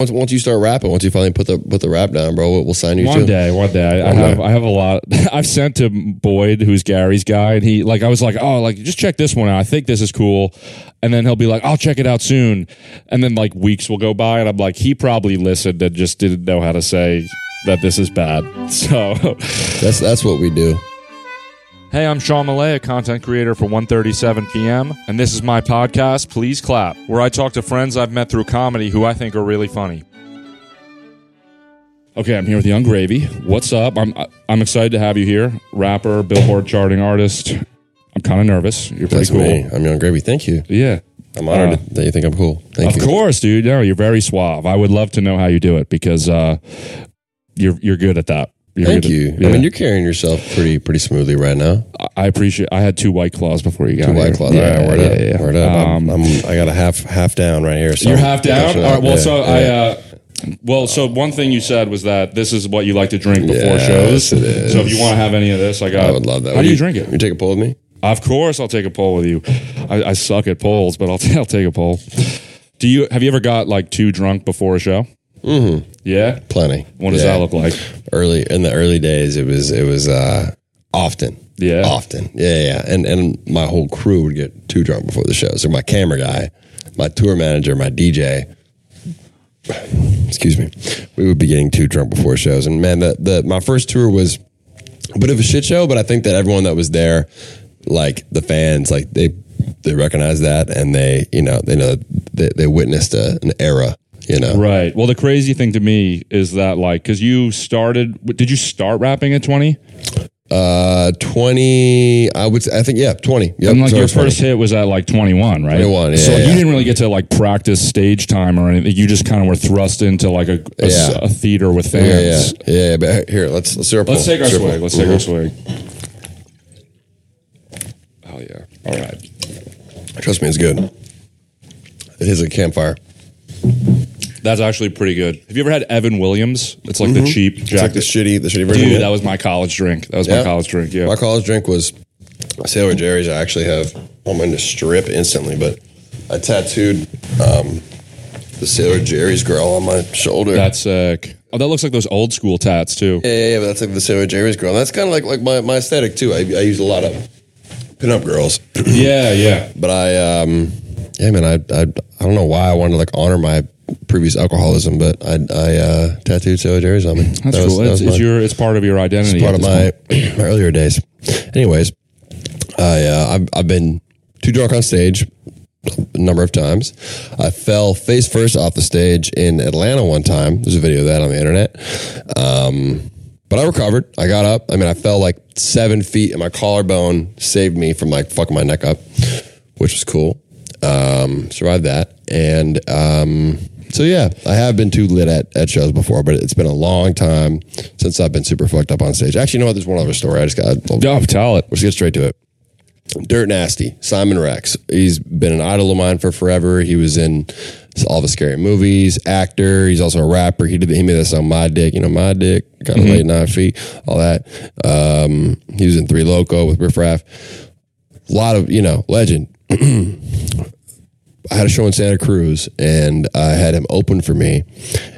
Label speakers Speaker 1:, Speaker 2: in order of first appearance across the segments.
Speaker 1: Once, once you start rapping, once you finally put the put the rap down, bro, we'll, sign you
Speaker 2: One
Speaker 1: too.
Speaker 2: day, one day. I, I
Speaker 1: One
Speaker 2: have
Speaker 1: day.
Speaker 2: I have a lot. I've sent to Boyd, who's Gary's guy, and he like I was like, oh, like just check this one out. I think this is cool, and then he'll be like, I'll check it out soon, and then like weeks will go by, and I'm like, he probably listened and just didn't know how to say that this is bad. So,
Speaker 1: That's that's what we do.
Speaker 2: Hey, I'm Sean Malay, a content creator for One37pm, and this is my podcast. Please clap, where I talk to friends I've met through comedy who I think are really funny. Okay, I'm here with Yung Gravy. What's up? I'm I'm excited to have you here. Rapper, Billboard charting artist. I'm kind of nervous. You're pretty
Speaker 1: That's
Speaker 2: cool.
Speaker 1: me. I'm Yung Gravy. Thank you.
Speaker 2: Yeah.
Speaker 1: I'm honored
Speaker 2: Uh,
Speaker 1: that you think I'm cool. Thank you.
Speaker 2: of
Speaker 1: you.
Speaker 2: course, dude. No, you're very suave. I would love to know how you do it because uh, you're you're good at that.
Speaker 1: Thank you.
Speaker 2: yeah.
Speaker 1: I mean, you're carrying yourself pretty pretty smoothly right now.
Speaker 2: I- appreciate. I had two white claws before you got
Speaker 1: Two
Speaker 2: here.
Speaker 1: white claws.
Speaker 2: Yeah,
Speaker 1: All right, word
Speaker 2: yeah,
Speaker 1: up.
Speaker 2: yeah.
Speaker 1: Word up.
Speaker 2: Um,
Speaker 1: I'm, I got a half half down right here. So
Speaker 2: You're half down. All right. Well, so. I. Uh, well, so one thing you said was that this is what you like to drink before shows. So if you want to have any of this, I got.
Speaker 1: I would love that.
Speaker 2: How
Speaker 1: Would
Speaker 2: do you drink it?
Speaker 1: You take a pull with me?
Speaker 2: Of course, I'll take a poll with you. I, I suck at polls, but I'll, I'll take a poll. Do you have you ever got like too drunk before a show? Mm-hmm. Yeah.
Speaker 1: Plenty.
Speaker 2: What does
Speaker 1: Yeah.
Speaker 2: that look like?
Speaker 1: Early in the early days, it was it was uh, often.
Speaker 2: Yeah.
Speaker 1: Often. Yeah, yeah. And and my whole crew would get too drunk before the show. So my camera guy, my tour manager, my DJ. Excuse me. We would be getting too drunk before shows. And man, the, the my first tour was a bit of a shit show, but I think that everyone that was there, like the fans, like they they recognize that and they, you know, they know they, they witnessed a, an era, you know.
Speaker 2: Right. Well, the crazy thing to me is that like because you started. Did you start rapping at twenty?
Speaker 1: Uh, twenty. I would. Say, I think yeah, twenty. Yep.
Speaker 2: And like your
Speaker 1: 20.
Speaker 2: first hit was at like twenty one, right?
Speaker 1: 21, yeah,
Speaker 2: So like,
Speaker 1: yeah.
Speaker 2: you didn't really get to like practice stage time or anything. You just kind of were thrust into like a, a
Speaker 1: Yeah.
Speaker 2: a theater with fans.
Speaker 1: yeah, yeah. But here, let's let's
Speaker 2: Let's
Speaker 1: pull.
Speaker 2: take our swig. Let's take our
Speaker 1: Mhm.
Speaker 2: swig. Oh yeah. All right.
Speaker 1: Trust me, it's good. It is a campfire.
Speaker 2: That's actually pretty good. Have you ever had Evan Williams? It's like the cheap
Speaker 1: Mm-hmm. It's like the shitty, the shitty version.
Speaker 2: Dude, that was my college drink. That was my
Speaker 1: Yeah.
Speaker 2: college drink. Yeah.
Speaker 1: My college drink was Sailor Jerry's. I actually have. I'm going to strip instantly, but I tattooed um, the Sailor Jerry's girl on my shoulder.
Speaker 2: That's sick. Oh, that looks like those old school tats too.
Speaker 1: yeah, yeah, yeah, but that's like the Sailor Jerry's girl. And that's kind of like like my, my aesthetic too. I, I use a lot of pinup girls.
Speaker 2: Yeah, yeah.
Speaker 1: But I, um, yeah, man, I, I, I don't know why I wanted to like honor my previous alcoholism, but I, I uh, tattooed Sailor Jerry's on me.
Speaker 2: That's
Speaker 1: That was-
Speaker 2: cool.
Speaker 1: that
Speaker 2: it's, it's your it's part of your identity.
Speaker 1: part of my, my earlier days. Anyways, I, uh, I've, I've been too drunk on stage a number of times. I fell face first off the stage in Atlanta one time. There's a video of that on the internet. Um, but I recovered. I got up. I mean, I fell like seven feet, and my collarbone saved me from like fucking my neck up, which was cool. Um, survived that, and um, so yeah, I have been too lit at, at shows before, but it's been a long time since I've been super fucked up on stage. Actually, you know what? There's one other story. I just got.
Speaker 2: Oh, tell it.
Speaker 1: Let's get straight to it. Dirt Nasty, Simon Rex. He's been an idol of mine for forever. He was in all the scary movies, actor. He's also a rapper. He did he made that song "My Dick," you know, "My Dick," kind of late nine feet, all that. Um, he was in Three Loco with Riff Raff. A lot of you know, legend. I had a show in Santa Cruz and I had him open for me.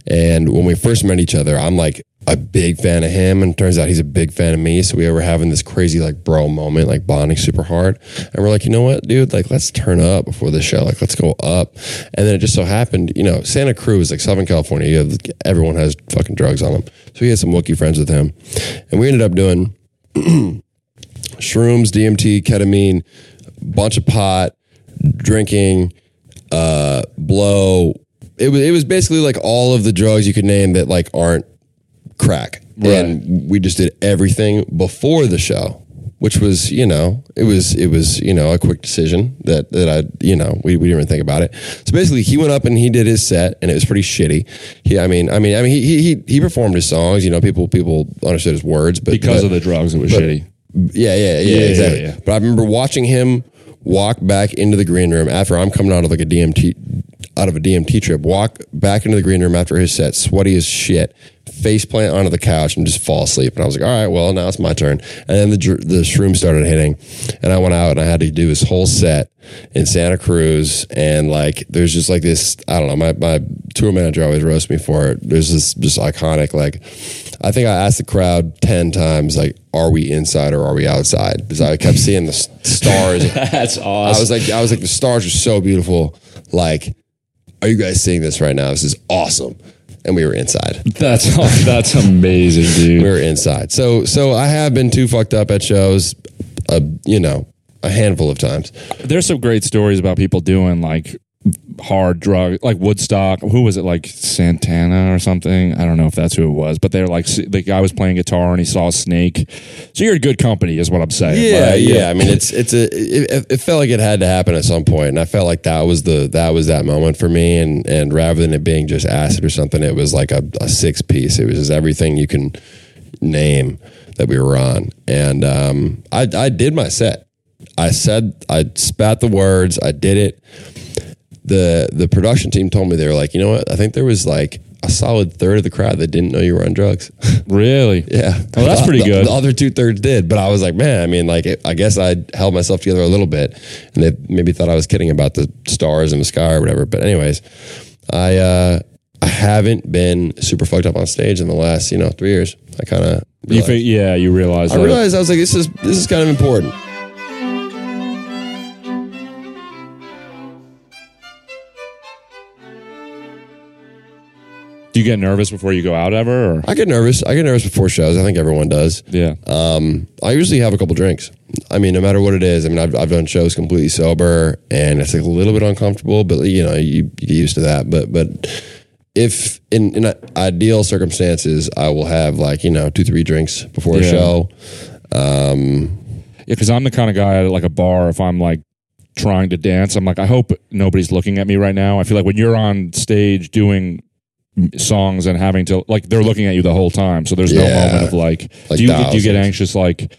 Speaker 1: And when we first met each other, I'm like a big fan of him. And turns out he's a big fan of me. So we were having this crazy like bro moment, like bonding super hard. And we're like, you know what, dude? Like, let's turn up before the show. Like, let's go up. And then it just so happened, you know, Santa Cruz, like Southern California, have, everyone has fucking drugs on them. So he had some Wookiee friends with him. And we ended up doing shrooms, DMT, ketamine, bunch of pot, drinking, uh, blow. It was it was basically like all of the drugs you could name that like aren't crack. And we just did everything before the show, which was you know it was it was you know a quick decision that that I you know we, we didn't even think about it. So basically, he went up and he did his set, and it was pretty shitty. He I mean I mean I mean he he he performed his songs. You know people people understood his words, but
Speaker 2: Because
Speaker 1: but-
Speaker 2: of the drugs, it was
Speaker 1: but-
Speaker 2: shitty.
Speaker 1: yeah, yeah, yeah,
Speaker 2: Yeah,
Speaker 1: exactly.
Speaker 2: yeah, yeah.
Speaker 1: But I remember watching him walk back into the green room after I'm coming out of like a DMT out of a DMT trip, walk back into the green room after his set, sweaty as shit, face plant onto the couch, and just fall asleep. And I was like, all right, well, now it's my turn. And then the the shroom started hitting, and I went out and I had to do this whole set in Santa Cruz, and like there's just like this. I don't know. My my tour manager always roasts me for it. There's this just iconic like. I think I asked the crowd ten times, like, "Are we inside or are we outside?" Because I kept seeing the stars.
Speaker 2: That's awesome.
Speaker 1: I was like, I was like, the stars are so beautiful. Like, are you guys seeing this right now? This is awesome. And we were inside.
Speaker 2: that's that's amazing, dude.
Speaker 1: We were inside. So, so I have been too fucked up at shows. Uh, you know, a handful of times.
Speaker 2: There's some great stories about people doing like hard drug, like Woodstock. Who was it? Like Santana or something? I don't know if that's who it was, but they're like the guy was playing guitar and he saw a snake. So you're in good company, is what I'm saying.
Speaker 1: Yeah,
Speaker 2: Like,
Speaker 1: yeah. I mean, it's it's a. It, it felt like it had to happen at some point, and I felt like that was the that was that moment for me. And and rather than it being just acid or something, it was like a, a six piece. It was just everything you can name that we were on, and um, I I did my set. I said I spat the words. I did it. The the production team told me they were like, you know what? I think there was like a solid third of the crowd that didn't know you were on drugs.
Speaker 2: Really?
Speaker 1: Yeah.
Speaker 2: Oh, that's pretty
Speaker 1: The-
Speaker 2: good.
Speaker 1: The other two thirds did, but I was like, man, I mean, like, it, I guess I held myself together a little bit, and they maybe thought I was kidding about the stars in the sky or whatever. But anyways, I uh, I haven't been super fucked up on stage in the last you know three years. I kind of
Speaker 2: You think, yeah, you realize.
Speaker 1: I realized I was like, this is this is kind of important.
Speaker 2: Do you get nervous before you go out ever? Or?
Speaker 1: I get nervous. I get nervous before shows. I think everyone does.
Speaker 2: Yeah.
Speaker 1: Um, I usually have a couple drinks. I mean, no matter what it is. I mean, I've, I've done shows completely sober, and it's like a little bit uncomfortable, but you know, you, you get used to that. But but if in, in ideal circumstances, I will have like you know two three drinks before a
Speaker 2: Yeah.
Speaker 1: show.
Speaker 2: Yeah, because I'm the kind of guy at like a bar. If I'm like trying to dance, I'm like, I hope nobody's looking at me right now. I feel like when you're on stage doing songs and having to like they're looking at you the whole time, so there's no moment of like.
Speaker 1: Like
Speaker 2: do you do you get anxious like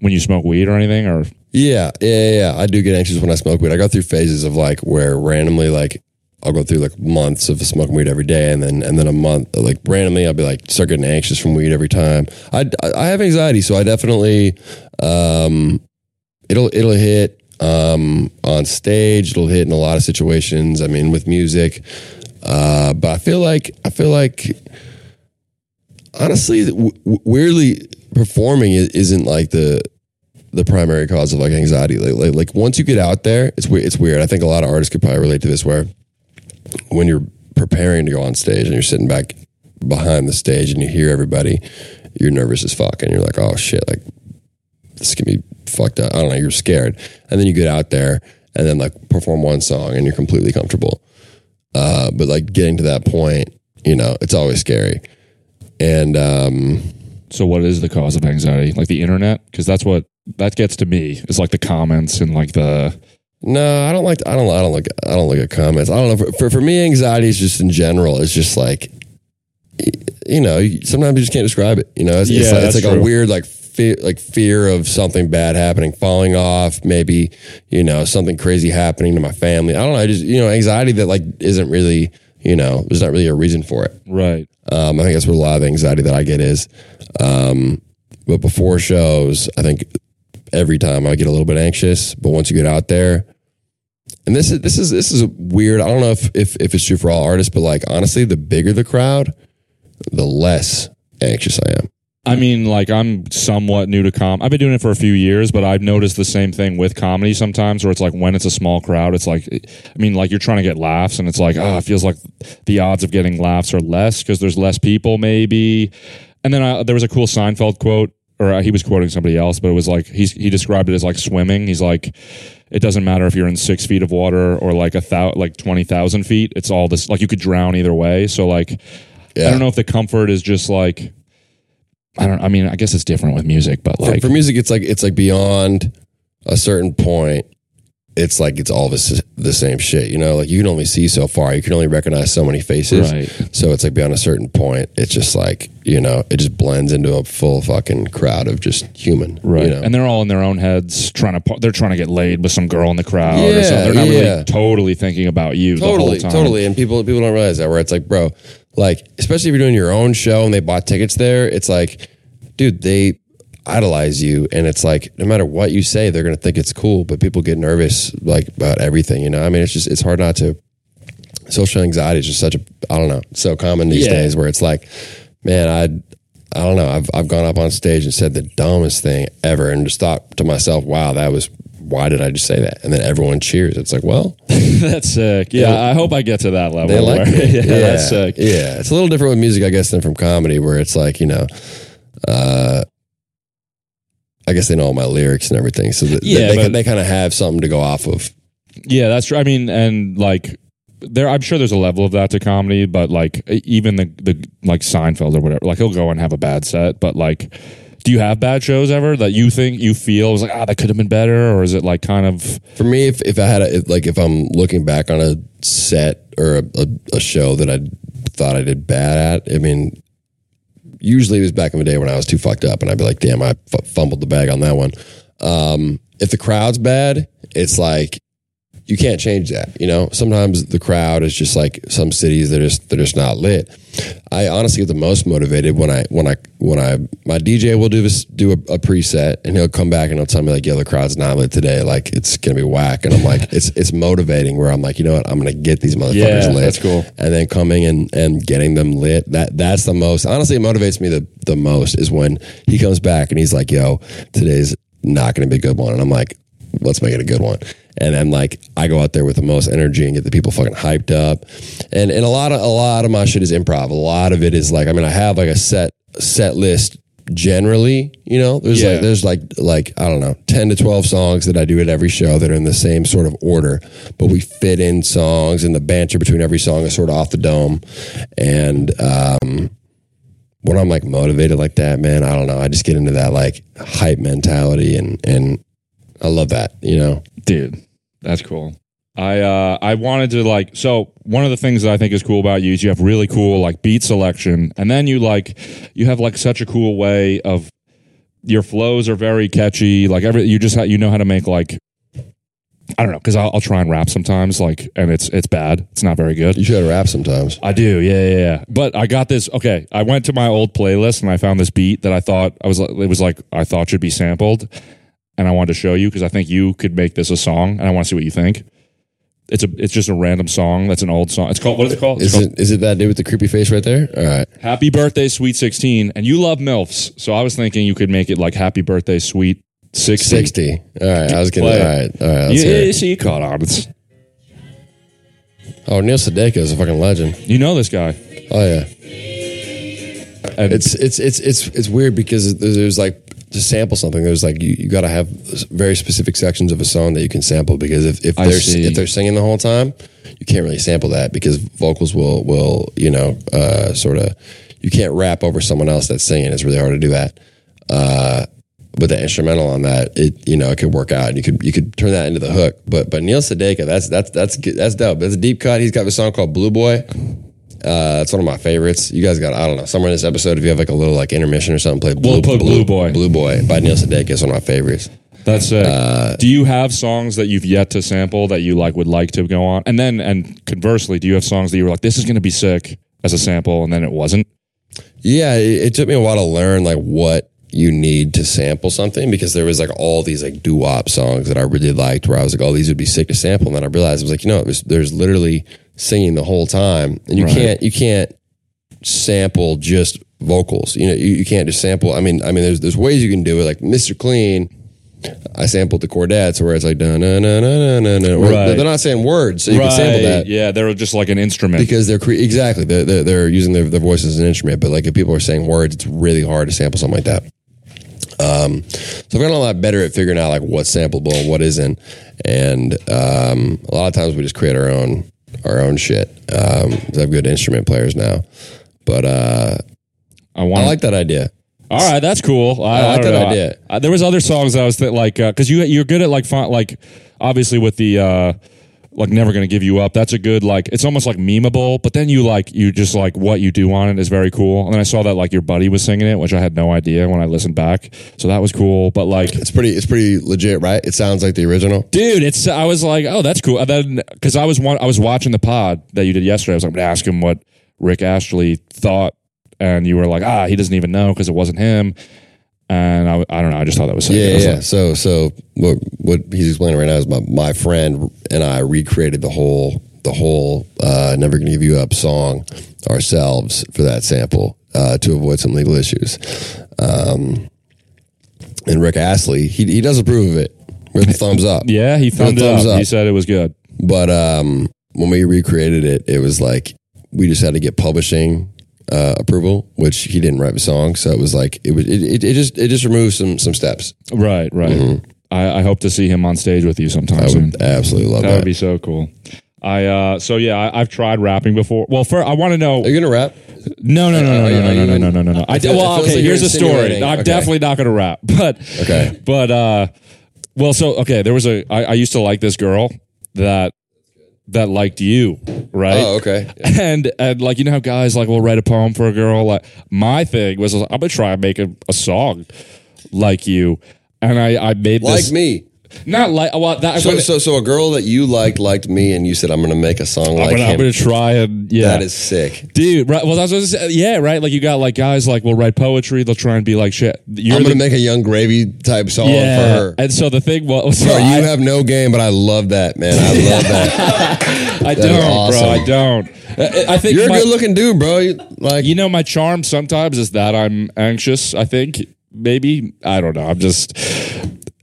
Speaker 2: when you smoke weed or anything? Or
Speaker 1: Yeah, yeah, yeah, yeah. I do get anxious when I smoke weed. I go through phases of like where randomly like I'll go through like months of smoking weed every day, and then and then a month like randomly I'll be like start getting anxious from weed every time. I I have anxiety, so I definitely um it'll it'll hit um on stage. It'll hit in a lot of situations. I mean, with music, uh, but I feel like I feel like honestly, weirdly, performing isn't like the the primary cause of like anxiety. Like, like, like once you get out there, it's. It's weird. I think a lot of artists could probably relate to this. Where when you're preparing to go on stage and you're sitting back behind the stage and you hear everybody, you're nervous as fuck, and you're like, oh shit, like this can be fucked up. I don't know. You're scared, and then you get out there and then like perform one song and you're completely comfortable. Uh, but like getting to that point, you know, it's always scary. And um,
Speaker 2: so, what is the cause of anxiety? Like the internet? Because that's what that gets to me. Is like the comments and like the
Speaker 1: No, I don't like. I don't. I don't look. I don't look at comments. I don't know. For for, for me, anxiety is just in general. It's just like, you know, sometimes you just can't describe it. You know, it's, it's like, it's like a weird like fear, like fear of something bad happening, falling off. Maybe you know something crazy happening to my family. I don't know. I just you know anxiety that like isn't really you know there's not really a reason for it.
Speaker 2: right.
Speaker 1: Um, I think that's what a lot of the anxiety that I get is. Um, but before shows, I think every time I get a little bit anxious. But once you get out there, and this is this is this is weird. I don't know if if, if it's true for all artists, but like honestly, the bigger the crowd, the less anxious I am.
Speaker 2: I mean, like I'm somewhat new to com. I've been doing it for a few years, but I've noticed the same thing with comedy sometimes, where it's like when it's a small crowd, it's like, I mean, like you're trying to get laughs, and it's like, oh, it feels like the odds of getting laughs are less because there's less people, maybe. And then I, there was a cool Seinfeld quote, or uh, he was quoting somebody else, but it was like he's he described it as like swimming. He's like, it doesn't matter if you're in six feet of water or like a thou like twenty thousand feet. It's all this like you could drown either way. So like, I don't know if the comfort is just like. I don't. I mean, I guess it's different with music, but like,
Speaker 1: for music, it's like it's like beyond a certain point. it's like it's all this the same shit. You know, like you can only see so far. You can only recognize so many faces.
Speaker 2: Right.
Speaker 1: So it's like beyond a certain point, it's just like you know, it just blends into a full fucking crowd of just human.
Speaker 2: Right.
Speaker 1: You know?
Speaker 2: And they're all in their own heads trying to they're trying to get laid with some girl in the crowd or
Speaker 1: Yeah,
Speaker 2: something. They're not
Speaker 1: yeah.
Speaker 2: really totally thinking about you the
Speaker 1: totally,
Speaker 2: whole time.
Speaker 1: totally. And people people don't realize that. Where it's like, bro, like especially if you're doing your own show and they bought tickets there, it's like, dude, they idolize you, and it's like no matter what you say, they're gonna think it's cool. But people get nervous like about everything. You know, I mean, it's just it's hard not to. Social anxiety is just such a I don't know so common these
Speaker 2: Yeah.
Speaker 1: days where it's like, man, I. I don't know. I've I've gone up on stage and said the dumbest thing ever, and just thought to myself, "Wow, that was why did I just say that?" And then everyone cheers. It's like, well,
Speaker 2: that's sick. Yeah,
Speaker 1: Yeah.
Speaker 2: I hope I get to that level.
Speaker 1: they like
Speaker 2: where- yeah,
Speaker 1: Yeah,
Speaker 2: that's sick.
Speaker 1: Yeah, it's a little different with music, I guess, than from comedy, where it's like you know, uh, I guess they know all my lyrics and everything, so that
Speaker 2: Yeah,
Speaker 1: they,
Speaker 2: but-
Speaker 1: they kind of have something to go off of.
Speaker 2: Yeah, that's true. I mean, and like there, I'm sure there's a level of that to comedy, but like even the the like Seinfeld or whatever, like he'll go and have a bad set, but like. Do you have bad shows ever that you think you feel was like ah that could have been better or is it like kind of
Speaker 1: For me, if, if I had a, if, like if I'm looking back on a set or a, a, a show that I thought I did bad at, I mean, usually it was back in the day when I was too fucked up, and I'd be like, "Damn, I f- fumbled the bag on that one." Um, if the crowd's bad, it's like you can't change that. You know, sometimes the crowd is just like some cities they're just they're just not lit. I honestly get the most motivated when I when I when I my DJ will do this do a, a preset and he'll come back and he'll tell me like, "Yo, the crowd's not lit today. Like it's gonna be whack." And I'm like, it's it's motivating where I'm like, you know what, I'm gonna get these motherfuckers
Speaker 2: Yeah,
Speaker 1: lit.
Speaker 2: that's cool.
Speaker 1: And then coming and and getting them lit. That that's the most honestly it motivates me the the most is when he comes back and he's like, "Yo, today's not gonna be a good one," and I'm like, let's make it a good one. And then like I go out there with the most energy and get the people fucking hyped up. And and a lot of a lot of my shit is improv. A lot of it is like I mean I have like a set set list generally, you know. There's
Speaker 2: Yeah.
Speaker 1: like there's like like I don't know, 10 to 12 songs that I do at every show that are in the same sort of order, but we fit in songs and the banter between every song is sort of off the dome. And um when I'm like motivated like that, man, I don't know. I just get into that like hype mentality and and I love that, you know.
Speaker 2: dude that's cool i uh i wanted to like so one of the things that i think is cool about you is you have really cool like beat selection and then you like you have like such a cool way of your flows are very catchy like every you just ha- you know how to make like i don't know because I'll, I'll try and rap sometimes like and it's it's bad it's not very good
Speaker 1: You should rap sometimes.
Speaker 2: I do, yeah, yeah, yeah. But I got this. Okay, I went to my old playlist and I found this beat that I thought I was. It was like I thought should be sampled, and I wanted to show you because I think you could make this a song, and I want to see what you think. It's a. It's just a random song. That's an old song. It's called. What is it called? It's
Speaker 1: Is
Speaker 2: called
Speaker 1: it is it that dude with the creepy face right there? All right.
Speaker 2: Happy Birthday, Sweet Sixteen. And you love milfs, so I was thinking you could make it like Happy Birthday, Sweet Sixty.
Speaker 1: 60. All right. I was gonna
Speaker 2: Play.
Speaker 1: All right, all right. Let's hear it.
Speaker 2: see, you caught on. It's,
Speaker 1: Oh, Neil Sedaka is a fucking legend.
Speaker 2: you know this guy.
Speaker 1: Oh yeah.
Speaker 2: And
Speaker 1: It's it's it's it's it's weird because there's, like to sample something. There's like you, you got to have very specific sections of a song that you can sample because if if
Speaker 2: I
Speaker 1: they're
Speaker 2: see.
Speaker 1: if they're singing the whole time, you can't really sample that because vocals will will you know uh, sort of you can't rap over someone else that's singing. It's really hard to do that. Uh, but the instrumental on that, it you know it could work out. and You could you could turn that into the hook. But but Neil Sedaka, that's that's that's that's dope. That's a deep cut. He's got a song called Blue Boy. Uh, it's one of my favorites. You guys got I don't know somewhere in this episode if you have like a little like intermission or something, play Blue,
Speaker 2: We'll put Blue Boy.
Speaker 1: Blue Boy by Neil Sedaka is one of my favorites.
Speaker 2: That's it.
Speaker 1: Uh,
Speaker 2: do you have songs that you've yet to sample that you like would like to go on? And then, and conversely, do you have songs that you were like, this is going to be sick as a sample, and then it wasn't?
Speaker 1: Yeah, it, it took me a while to learn like what you need to sample something because there was like all these like doo wop songs that I really liked where I was like, oh, these would be sick to sample. And then I realized I was like, you know, it was, there's literally singing the whole time, and you
Speaker 2: Right.
Speaker 1: can't you can't sample just vocals. You know, you, you can't just sample. I mean, I mean, there's there's ways you can do it. Like Mr. Clean, I sampled the Chordettes where it's like na na na na na na.
Speaker 2: Right.
Speaker 1: They're not saying words, so you can sample that
Speaker 2: Yeah, they're just like an instrument.
Speaker 1: because they're cre- exactly they're, they're, they're using their, their voice as an instrument but like if people are saying words it's really hard to sample something like that um, so i've gotten a lot better at figuring out like what's sampleable and what isn't and um, a lot of times we just create our own our own shit um, I have good instrument players now but uh,
Speaker 2: I want.
Speaker 1: i like that idea
Speaker 2: All right, that's cool. I,
Speaker 1: I like that
Speaker 2: know.
Speaker 1: idea.
Speaker 2: I- there was other songs I was th- like because you you're good at like font like obviously with the uh like never gonna give you up. That's a good like it's almost like memeable. But then you like you just like what you do on it is very cool. And then I saw that like your buddy was singing it, which I had no idea when I listened back. So that was cool. But like
Speaker 1: It's pretty. It's pretty legit, right? It sounds like the original.
Speaker 2: dude it's i was like oh that's cool and then because i was one i was watching the pod that you did yesterday i was like i'm gonna ask him what rick astley thought and you were like ah he doesn't even know because it wasn't him and I, I don't know i just thought that was sick.
Speaker 1: Yeah,
Speaker 2: was
Speaker 1: yeah.
Speaker 2: like,
Speaker 1: So, so what what he's explaining right now is my my friend and I recreated the whole the whole uh, "Never Gonna Give You Up" song ourselves for that sample uh, to avoid some legal issues. Um, and Rick Astley, he he does approve of it with a thumbs up.
Speaker 2: yeah he thumbed it up.
Speaker 1: thumbs up.
Speaker 2: he said it was good
Speaker 1: But um, when we recreated it, it was like we just had to get publishing uh, approval, which he didn't write the song, so it was like it was it, it, it just it just removed some some steps.
Speaker 2: right right I, I hope to see him on stage with you sometime
Speaker 1: Mm-hmm. I
Speaker 2: soon
Speaker 1: would absolutely love
Speaker 2: that
Speaker 1: that.
Speaker 2: would be so cool I uh so yeah I, I've tried rapping before. Well, for I want to know.
Speaker 1: Are you gonna rap?
Speaker 2: No, no, no, no, no, no, no, no, no, no, no, no. I well, okay.
Speaker 1: like
Speaker 2: Here's
Speaker 1: you're
Speaker 2: story. I'm
Speaker 1: Okay.
Speaker 2: definitely not going to rap, but
Speaker 1: Okay.
Speaker 2: but uh, well, so okay. There was a. I, I used to like this girl that that liked you, right?
Speaker 1: Oh, okay.
Speaker 2: And and like you know how guys like will write a poem for a girl. Like my thing was I'm gonna try and make a, a song like you, and I I made
Speaker 1: Like
Speaker 2: this
Speaker 1: me.
Speaker 2: Not like well that
Speaker 1: So,
Speaker 2: I'm,
Speaker 1: so, so a girl that you liked liked me, and you said, "I'm going to make a song like
Speaker 2: gonna, I'm gonna try and yeah
Speaker 1: That is sick.
Speaker 2: dude right well that's what I was gonna say. yeah right like you got like guys like will write poetry they'll try and be like shit you're
Speaker 1: I'm going to make a Yung Gravy type song
Speaker 2: yeah
Speaker 1: for her.
Speaker 2: and so the thing was so
Speaker 1: Bro, you have no game, but I love that, man. I love that.
Speaker 2: I
Speaker 1: is
Speaker 2: don't
Speaker 1: awesome.
Speaker 2: bro I don't I, I think
Speaker 1: You're a
Speaker 2: my-
Speaker 1: good looking dude, bro. You, like,
Speaker 2: you know my charm sometimes is that I'm anxious I think maybe I don't know I'm just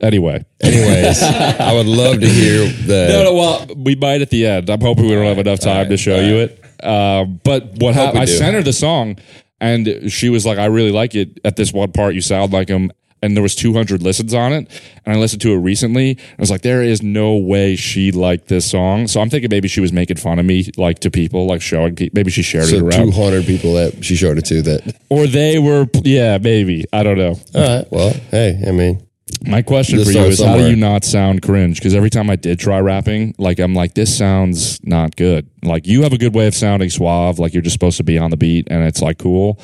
Speaker 2: anyway
Speaker 1: anyways, I would love to hear the.
Speaker 2: No, no. Well, we might at the end. I'm hoping we don't have enough time to show you it. Um, but what
Speaker 1: we
Speaker 2: I
Speaker 1: do.
Speaker 2: sent her the song, and she was like, "I really like it." At this one part, you sound like him, and there was 200 listens on it. And I listened to it recently. And I was like, "There is no way she liked this song." So I'm thinking maybe she was making fun of me, like to people, like showing. Maybe she shared it
Speaker 1: So
Speaker 2: around,
Speaker 1: 200 people that she showed it to. That.
Speaker 2: or they were. Yeah, maybe. I don't know.
Speaker 1: All right. Well, hey, I mean,
Speaker 2: My question
Speaker 1: This
Speaker 2: for you is how do
Speaker 1: somewhere.
Speaker 2: you not sound cringe? Because every time I did try rapping, like I'm like, this sounds not good. Like you have a good way of sounding suave, like you're just supposed to be on the beat and it's like cool.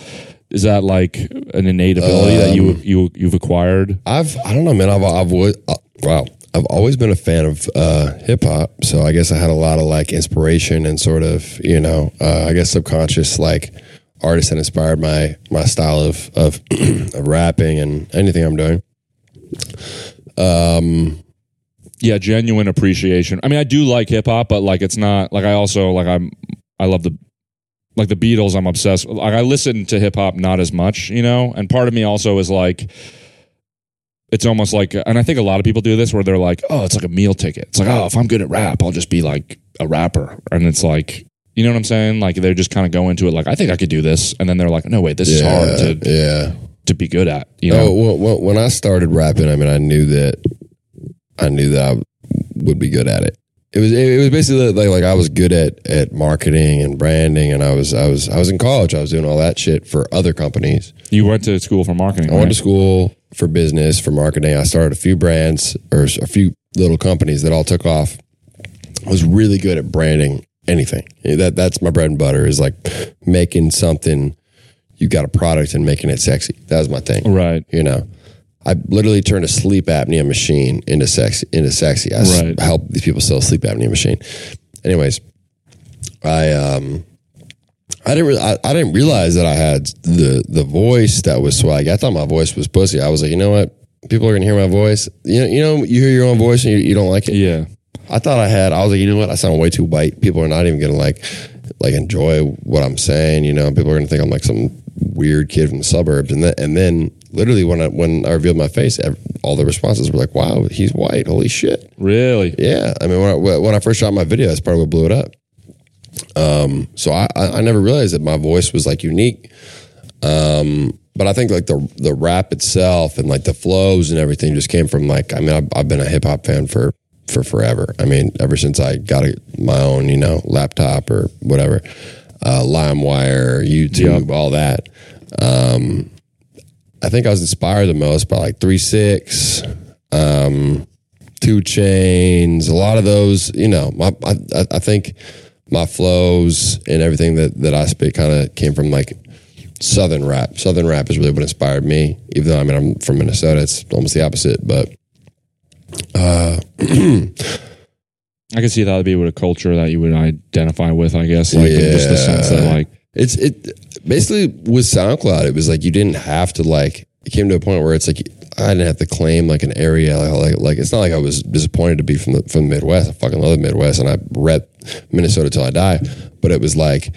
Speaker 2: Is that like an innate ability that you
Speaker 1: Um,
Speaker 2: you you've acquired?
Speaker 1: I've I don't know, man. I've I've always, uh, wow. I've always been a fan of uh, hip hop, so I guess I had a lot of like inspiration and sort of you know, uh, I guess subconscious like artists that inspired my my style of of, of rapping and anything I'm doing.
Speaker 2: Um, yeah, genuine appreciation. I mean, I do like hip hop, but like it's not like I also like I'm I love the like the Beatles. I'm obsessed. Like I listen to hip hop not as much, you know. And part of me also is like, it's almost like, and I think a lot of people do this where they're like, oh, it's like a meal ticket. It's like, oh, if I'm good at rap, I'll just be like a rapper. And it's like, you know what I'm saying? Like they're just kind of go into it like, I think I could do this, and then they're like, no, wait, this is hard to
Speaker 1: yeah.
Speaker 2: To be good at. You know?
Speaker 1: Oh, well, well, when I started rapping, I mean, I knew that I knew that I would be good at it. It was it was basically like like I was good at at marketing and branding, and I was I was I was in college. I was doing all that shit for other companies.
Speaker 2: You went to school for marketing.
Speaker 1: I went to school for business for marketing. I started a few brands or a few little companies that all took off. I was really good at branding anything. That that's my bread and butter is like making something. You got a product and making it sexy. That was my thing.
Speaker 2: right.
Speaker 1: You know, I literally turned a sleep apnea machine into sexy. Into sexy. I
Speaker 2: Right.
Speaker 1: help these people sell a sleep apnea machine. Anyways, I um, I didn't. Re- I, I didn't realize that I had the the voice that was swag. I thought my voice was pussy. I was like, you know what? People are gonna hear my voice. You know, you know, you hear your own voice and you, you don't like it.
Speaker 2: Yeah.
Speaker 1: I thought I had. I was like, you know what? I sound way too white. People are not even gonna like like enjoy what I'm saying. You know, people are gonna think I'm like some weird kid from the suburbs. And then and then literally when I when I revealed my face, all the responses were like, wow, he's white. Holy shit.
Speaker 2: Really.
Speaker 1: Yeah. I mean, when I, when I first shot my video, that's part of what blew it up. Um, so I, I I never realized that my voice was like unique. Um, but I think like the the rap itself and like the flows and everything just came from like I mean I've, I've been a hip hop fan for for forever. I mean ever since I got a, my own you know laptop or whatever, uh, LimeWire, YouTube, all that. Um, I think I was inspired the most by like three six, um, 2 Chainz, a lot of those. You know, my, I I think my flows and everything that that I spit kind of came from like southern rap. Southern rap is really what inspired me. Even though I mean I'm from Minnesota, it's almost the opposite. But
Speaker 2: I can see that would be with a culture that you would identify with. I guess, like in just the sense that
Speaker 1: Yeah.
Speaker 2: like
Speaker 1: It's it basically with SoundCloud. It was like you didn't have to like. It came to a point where it's like I didn't have to claim like an area. Like like, it's not like I was disappointed to be from the from the Midwest. I fucking love the Midwest, and I rep Minnesota till I die. But it was like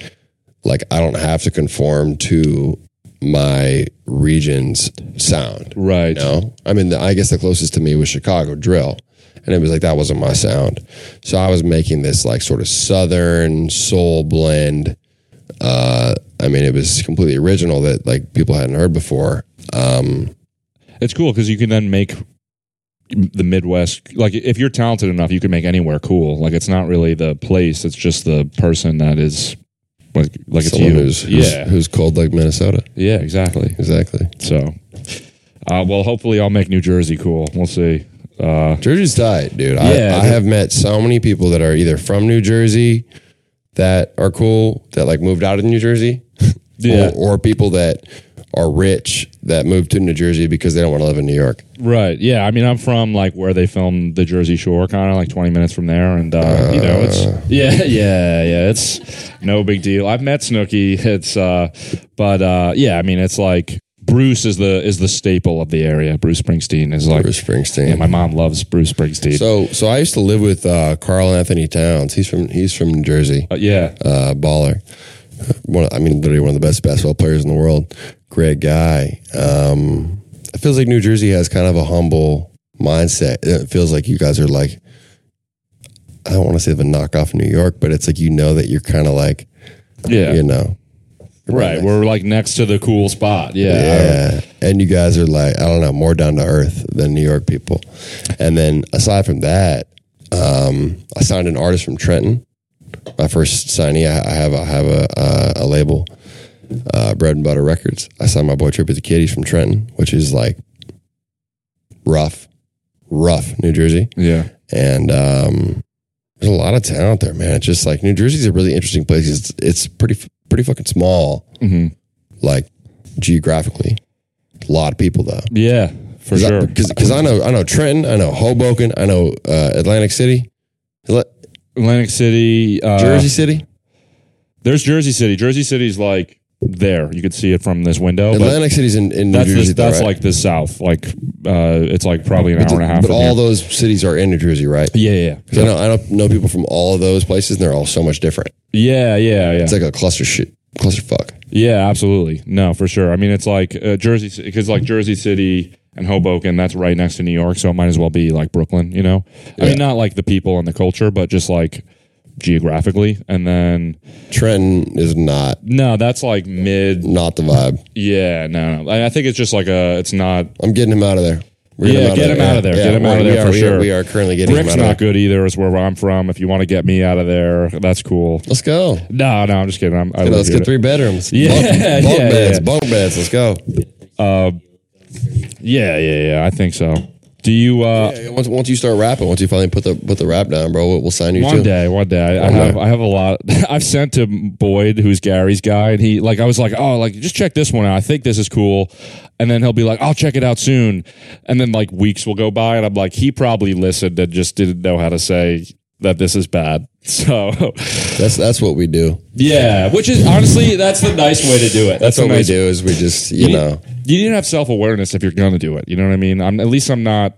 Speaker 1: like I don't have to conform to my region's sound.
Speaker 2: right.
Speaker 1: You know, I mean, the, I guess the closest to me was Chicago drill, and it was like that wasn't my sound. So I was making this like sort of southern soul blend. Uh, I mean, it was completely original that like people hadn't heard before.
Speaker 2: Um, It's cool because you can then make the Midwest like if you're talented enough, you can make anywhere cool. Like it's not really the place; it's just the person that is like like it's you.
Speaker 1: who's, who's
Speaker 2: yeah,
Speaker 1: who's cold like Minnesota.
Speaker 2: yeah, exactly.
Speaker 1: Exactly.
Speaker 2: So, uh, well, hopefully, I'll make New Jersey cool. We'll see. Uh,
Speaker 1: Jersey's tight, dude. I,
Speaker 2: Yeah,
Speaker 1: I
Speaker 2: dude.
Speaker 1: have met so many people that are either from New Jersey that are cool that like moved out of New Jersey,
Speaker 2: Yeah.
Speaker 1: or, or people that are rich that moved to New Jersey because they don't want to live in New York.
Speaker 2: right? Yeah, I mean, I'm from like where they filmed the Jersey Shore, kind of like 20 minutes from there, and uh, you know, it's yeah, yeah, yeah. It's no big deal. I've met Snooki. It's uh, but uh, yeah, I mean, it's like Bruce is the is the staple of the area. Bruce Springsteen is like.
Speaker 1: Bruce Springsteen.
Speaker 2: Yeah, my mom loves Bruce Springsteen.
Speaker 1: So, so I used to live with uh, Karl Anthony Towns. He's from he's from New Jersey,
Speaker 2: Uh, yeah,
Speaker 1: uh, baller. One, I mean, literally one of the best basketball players in the world. Great guy. Um, it feels like New Jersey has kind of a humble mindset. It feels like you guys are like, I don't want to say the knockoff New York, but it's like you know that you're kind of like,
Speaker 2: yeah,
Speaker 1: you know,
Speaker 2: right. We're like next to the cool spot. Yeah,
Speaker 1: Yeah. And you guys are like, I don't know, more down to earth than New York people. And then aside from that, um, I signed an artist from Trenton. My first signee, I, I have I have a uh, a label, uh, Bread and Butter Records. I signed my boy Trip Trippy the Kid. He's from Trenton, which is like rough, rough New Jersey.
Speaker 2: yeah.
Speaker 1: And um, there's a lot of talent there, man. It's just like New Jersey's a really interesting place. It's it's pretty pretty fucking small,
Speaker 2: hmm
Speaker 1: like geographically. A lot of people though.
Speaker 2: Yeah, for sure.
Speaker 1: Because I know I know Trenton, I know Hoboken, I know uh, Atlantic City,
Speaker 2: Atlantic City, uh,
Speaker 1: Jersey City.
Speaker 2: There's Jersey City. Jersey City's like there. You could see it from this window. But
Speaker 1: Atlantic City's in, in New
Speaker 2: that's
Speaker 1: Jersey.
Speaker 2: the,
Speaker 1: though,
Speaker 2: that's
Speaker 1: right?
Speaker 2: like the south. Like uh, it's like probably an hour and a half.
Speaker 1: But all
Speaker 2: here.
Speaker 1: those cities are in New Jersey, right?
Speaker 2: yeah, yeah,
Speaker 1: 'Cause I know I know, know people from all of those places, and they're all so much different.
Speaker 2: yeah, yeah, yeah.
Speaker 1: It's like a cluster shit, cluster fuck.
Speaker 2: Yeah, absolutely. No, for sure. I mean, it's like uh, Jersey because like Jersey City and Hoboken, that's right next to New York, so it might as well be like Brooklyn. You know, I mean, not like the people and the culture, but just like geographically. And then
Speaker 1: Trenton is not
Speaker 2: no, that's like mid.
Speaker 1: not the vibe.
Speaker 2: Yeah, no, no. I I think it's just like a. It's not.
Speaker 1: I'm getting him out of there. We're
Speaker 2: Yeah,
Speaker 1: him
Speaker 2: get him out of there. Get him out of there for
Speaker 1: are-
Speaker 2: sure.
Speaker 1: We are currently getting
Speaker 2: Brick's
Speaker 1: him out
Speaker 2: not
Speaker 1: of there.
Speaker 2: good either. Is where I'm from. If you want to get me out of there, that's cool.
Speaker 1: Let's go.
Speaker 2: No, no, I'm just kidding. I'm, I
Speaker 1: You know,
Speaker 2: live
Speaker 1: let's get three bedrooms.
Speaker 2: Yeah,
Speaker 1: bunk, bunk
Speaker 2: yeah,
Speaker 1: beds,
Speaker 2: yeah.
Speaker 1: bunk beds. Let's go.
Speaker 2: Um Yeah, yeah, yeah. I think so. Do you? uh
Speaker 1: Yeah, once, once you start rapping, once you finally put the put the rap down, bro, we'll, sign you
Speaker 2: One
Speaker 1: too.
Speaker 2: day, one day. I, I have
Speaker 1: day.
Speaker 2: I have a lot. I've sent to Boyd, who's Gary's guy, and he like I was like, oh, like just check this one out. I think this is cool. And then he'll be like, I'll check it out soon. And then like weeks will go by, and I'm like, he probably listened and just didn't know how to say that this is bad. So
Speaker 1: That's that's what we do.
Speaker 2: yeah, which is honestly that's the nice way to do it.
Speaker 1: That's
Speaker 2: That's,
Speaker 1: what
Speaker 2: nice,
Speaker 1: we do. Is we just you know
Speaker 2: You need to have self awareness if you're gonna do it. You know what I mean? I'm at least I'm not.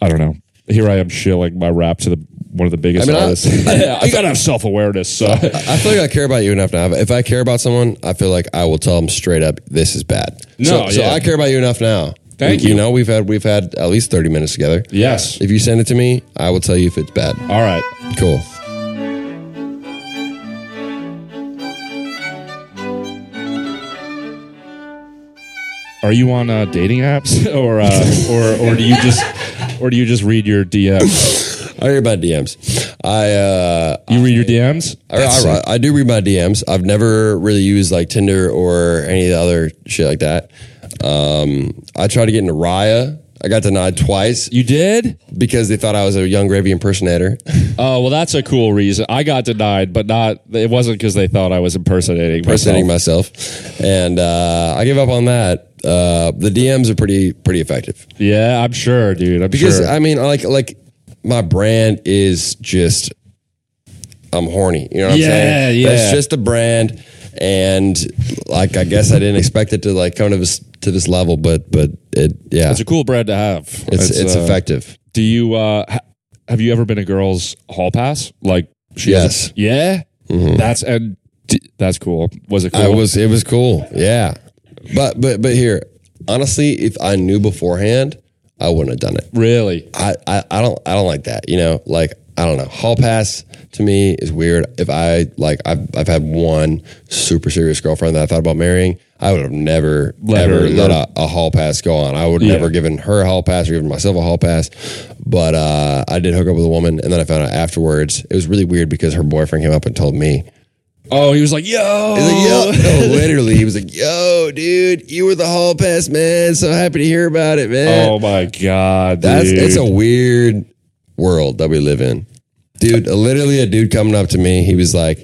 Speaker 2: I don't know. Here I am shilling my rap to the one of the biggest
Speaker 1: I mean, I-
Speaker 2: artists. I, gotta have self awareness. So
Speaker 1: I feel like I care about you enough now. If I care about someone, I feel like I will tell them straight up, this is bad.
Speaker 2: No,
Speaker 1: so, so. I care about you enough now.
Speaker 2: Thank
Speaker 1: you.
Speaker 2: you.
Speaker 1: know, we've had we've had at least thirty minutes together.
Speaker 2: yes.
Speaker 1: If you send it to me, I will tell you if it's bad.
Speaker 2: All right.
Speaker 1: Cool.
Speaker 2: Are you on uh, dating apps or uh, or or do you just or do you just read your DMs?
Speaker 1: I read my DMs. I uh,
Speaker 2: You read your DMs?
Speaker 1: I, I, I do read my DMs. I've never really used like Tinder or any of the other shit like that. Um, I tried to get into Raya. I got denied twice
Speaker 2: You did?
Speaker 1: because they thought I was a Yung Gravy impersonator.
Speaker 2: Oh well, that's a cool reason. I got denied, but not. It wasn't because they thought I was impersonating
Speaker 1: impersonating
Speaker 2: myself.
Speaker 1: myself, and uh, I gave up on that. Uh, the DMs are pretty pretty effective
Speaker 2: Yeah, I'm sure, dude. I'm
Speaker 1: because
Speaker 2: sure.
Speaker 1: I mean, like like my brand is just I'm horny. You know what I'm
Speaker 2: Yeah,
Speaker 1: saying?
Speaker 2: yeah.
Speaker 1: That's just a brand, and like I guess I didn't expect it to like come to this to this level, but but it yeah,
Speaker 2: it's a cool brand to have.
Speaker 1: it's it's,
Speaker 2: uh,
Speaker 1: effective.
Speaker 2: Do you uh ha- have you ever been a girl's hall pass? Like she has a-
Speaker 1: Yes. Mm-hmm.
Speaker 2: yeah. That's and d- that's cool. Was it cool?
Speaker 1: I was it was cool. Yeah. But but but here, honestly, if I knew beforehand, I wouldn't have done it.
Speaker 2: really.
Speaker 1: I, I, I don't I don't like that. You know, like I don't know. Hall pass to me is weird. If I like I've I've had one super serious girlfriend that I thought about marrying, I would have never
Speaker 2: Let
Speaker 1: ever
Speaker 2: let
Speaker 1: let a, a hall pass go on. I would
Speaker 2: Yeah.
Speaker 1: never given her a hall pass or given myself a hall pass. But uh, I did hook up with a woman, and then I found out afterwards it was really weird because her boyfriend came up and told me.
Speaker 2: Oh, he was like, yo.
Speaker 1: He's like, yo, no, literally, he was like, yo, dude, you were the hall pass man. So happy to hear about it, man.
Speaker 2: Oh my god,
Speaker 1: That's
Speaker 2: dude.
Speaker 1: it's a weird world that we live in. Dude, literally a dude coming up to me, he was like,